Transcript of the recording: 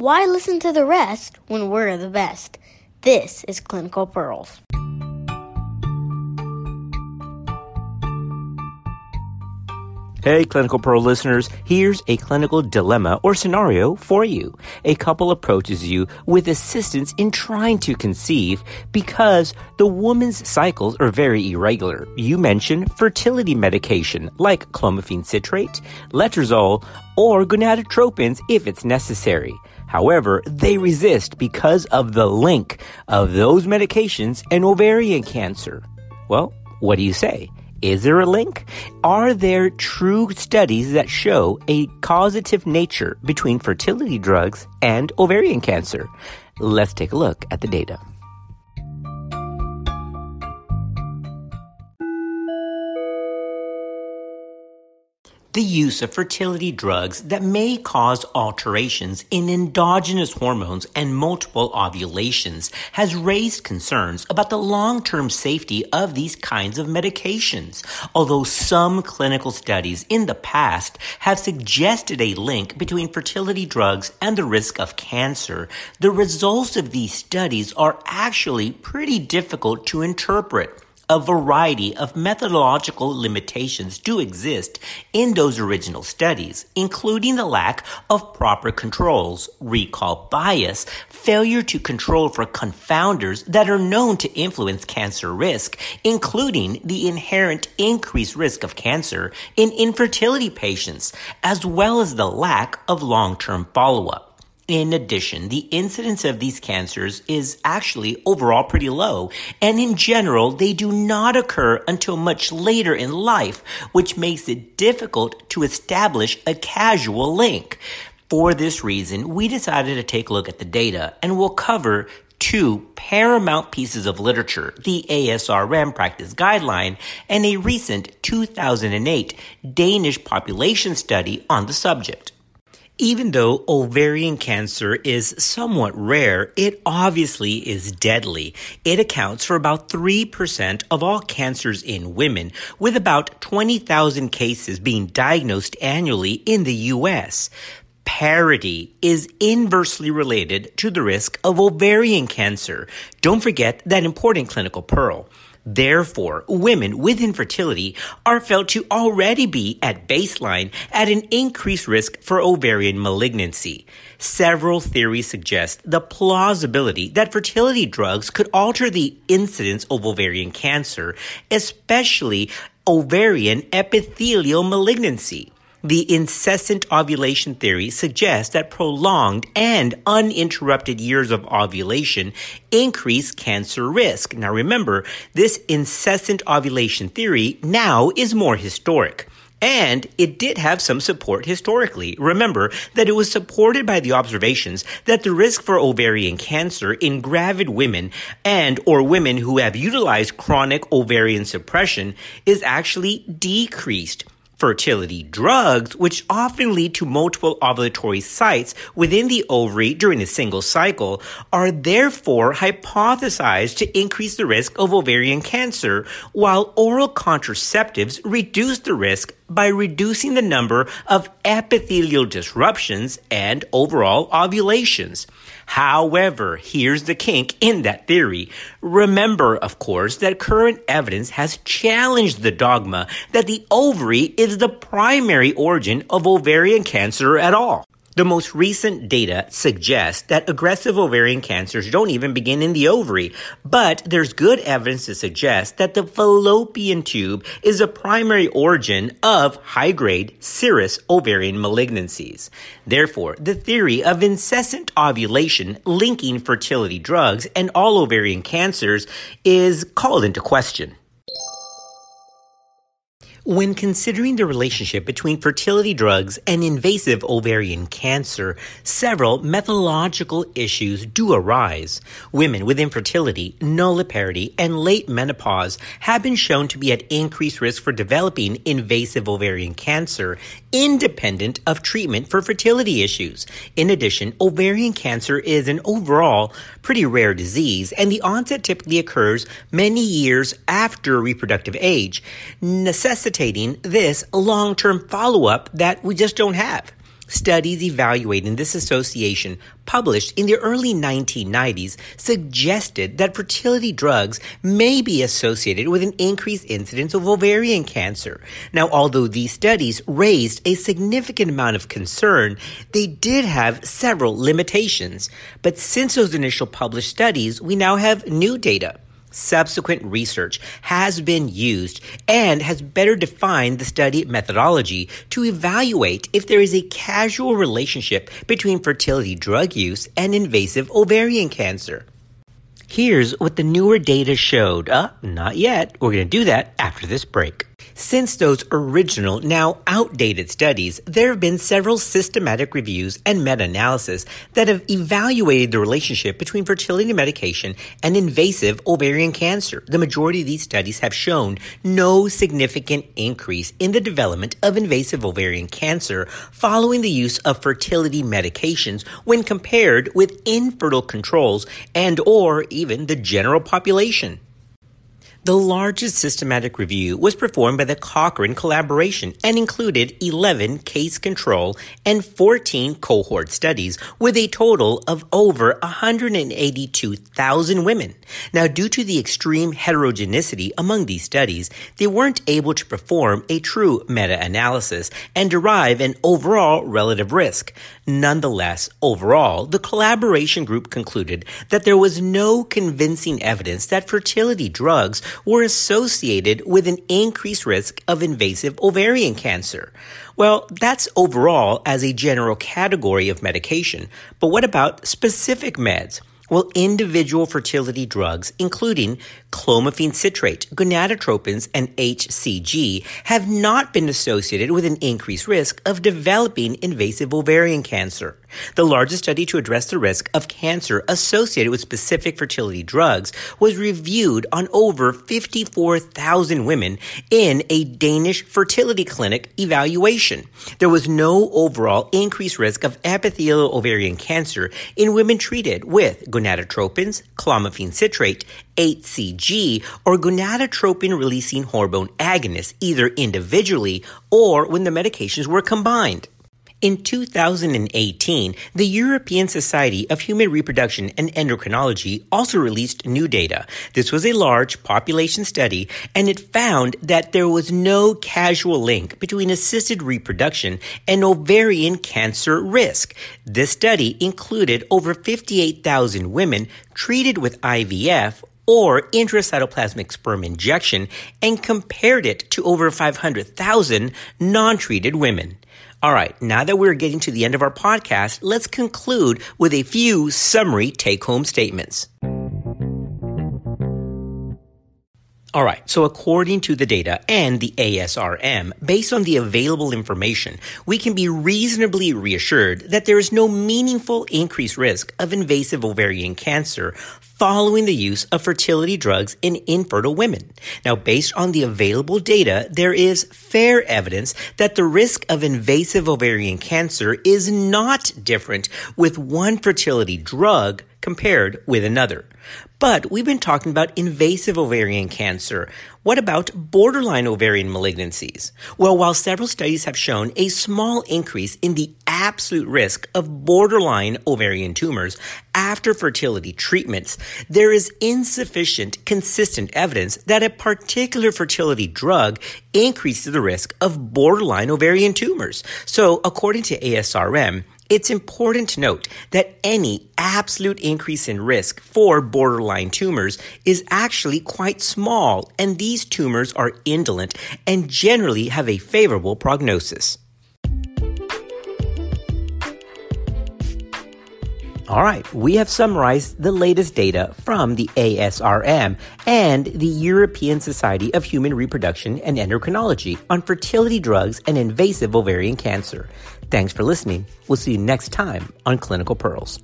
Why listen to the rest when we're the best? This is Clinical Pearls. Hey, Clinical Pearl listeners, here's a clinical dilemma or scenario for you. A couple approaches you with assistance in trying to conceive because the woman's cycles are very irregular. You mention fertility medication like clomiphene citrate, letrozole, or gonadotropins if it's necessary. However, they resist because of the link of those medications and ovarian cancer. Well, what do you say? Is there a link? Are there true studies that show a causative nature between fertility drugs and ovarian cancer? Let's take a look at the data. The use of fertility drugs that may cause alterations in endogenous hormones and multiple ovulations has raised concerns about the long-term safety of these kinds of medications. Although some clinical studies in the past have suggested a link between fertility drugs and the risk of cancer, the results of these studies are actually pretty difficult to interpret a variety of methodological limitations do exist in those original studies, including the lack of proper controls, recall bias, failure to control for confounders that are known to influence cancer risk, including the inherent increased risk of cancer in infertility patients, as well as the lack of long-term follow-up. In addition, the incidence of these cancers is actually overall pretty low, and in general, they do not occur until much later in life, which makes it difficult to establish a causal link. For this reason, we decided to take a look at the data and we'll cover two paramount pieces of literature, the ASRM practice guideline and a recent 2008 Danish population study on the subject. Even though ovarian cancer is somewhat rare, it obviously is deadly. It accounts for about 3% of all cancers in women, with about 20,000 cases being diagnosed annually in the U.S. Parity is inversely related to the risk of ovarian cancer. Don't forget that important clinical pearl. Therefore, women with infertility are felt to already be at baseline at an increased risk for ovarian malignancy. Several theories suggest the plausibility that fertility drugs could alter the incidence of ovarian cancer, especially ovarian epithelial malignancy. The incessant ovulation theory suggests that prolonged and uninterrupted years of ovulation increase cancer risk. Now remember, this incessant ovulation theory now is more historic. And it did have some support historically. Remember that it was supported by the observations that the risk for ovarian cancer in gravid women and or women who have utilized chronic ovarian suppression is actually decreased fertility drugs, which often lead to multiple ovulatory sites within the ovary during a single cycle, are therefore hypothesized to increase the risk of ovarian cancer, while oral contraceptives reduce the risk by reducing the number of epithelial disruptions and overall ovulations. However, here's the kink in that theory. Remember, of course, that current evidence has challenged the dogma that the ovary is the primary origin of ovarian cancer at all. The most recent data suggests that aggressive ovarian cancers don't even begin in the ovary, but there's good evidence to suggest that the fallopian tube is a primary origin of high-grade serous ovarian malignancies. Therefore, the theory of incessant ovulation linking fertility drugs and all ovarian cancers is called into question. When considering the relationship between fertility drugs and invasive ovarian cancer, several methodological issues do arise. Women with infertility, nulliparity, and late menopause have been shown to be at increased risk for developing invasive ovarian cancer, independent of treatment for fertility issues. In addition, ovarian cancer is an overall pretty rare disease, and the onset typically occurs many years after reproductive age, necessitating this long term follow up that we just don't have. Studies evaluating this association published in the early 1990s suggested that fertility drugs may be associated with an increased incidence of ovarian cancer. Now, although these studies raised a significant amount of concern, they did have several limitations. But since those initial published studies, we now have new data. Subsequent research has been used and has better defined the study methodology to evaluate if there is a causal relationship between fertility drug use and invasive ovarian cancer. Here's what the newer data showed. Uh, not yet. We're going to do that after this break. Since those original, now outdated studies, there have been several systematic reviews and meta analyses that have evaluated the relationship between fertility medication and invasive ovarian cancer. The majority of these studies have shown no significant increase in the development of invasive ovarian cancer following the use of fertility medications when compared with infertile controls and or even the general population. The largest systematic review was performed by the Cochrane Collaboration and included 11 case control and 14 cohort studies with a total of over 182,000 women. Now, due to the extreme heterogeneity among these studies, they weren't able to perform a true meta-analysis and derive an overall relative risk. Nonetheless, overall, the collaboration group concluded that there was no convincing evidence that fertility drugs were associated with an increased risk of invasive ovarian cancer. Well, that's overall as a general category of medication, but what about specific meds? Well, individual fertility drugs, including clomiphene citrate, gonadotropins, and HCG, have not been associated with an increased risk of developing invasive ovarian cancer. The largest study to address the risk of cancer associated with specific fertility drugs was reviewed on over 54,000 women in a Danish fertility clinic evaluation. There was no overall increased risk of epithelial ovarian cancer in women treated with gonadotropins, clomiphene citrate, HCG, or gonadotropin releasing hormone agonists, either individually or when the medications were combined. In 2018, the European Society of Human Reproduction and Endocrinology also released new data. This was a large population study, and it found that there was no causal link between assisted reproduction and ovarian cancer risk. This study included over 58,000 women treated with IVF or intracytoplasmic sperm injection and compared it to over 500,000 non-treated women. All right, now that we're getting to the end of our podcast, let's conclude with a few summary take home statements. All right, so according to the data and the ASRM, based on the available information, we can be reasonably reassured that there is no meaningful increased risk of invasive ovarian cancer following the use of fertility drugs in infertile women. Now, based on the available data, there is fair evidence that the risk of invasive ovarian cancer is not different with one fertility drug compared with another. But we've been talking about invasive ovarian cancer. What about borderline ovarian malignancies? Well, while several studies have shown a small increase in the absolute risk of borderline ovarian tumors after fertility treatments, there is insufficient consistent evidence that a particular fertility drug increases the risk of borderline ovarian tumors. So, according to ASRM, it's important to note that any absolute increase in risk for borderline tumors is actually quite small, and these tumors are indolent and generally have a favorable prognosis. All right, we have summarized the latest data from the ASRM and the European Society of Human Reproduction and Endocrinology on fertility drugs and invasive ovarian cancer. Thanks for listening. We'll see you next time on Clinical Pearls.